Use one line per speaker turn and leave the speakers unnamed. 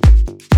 you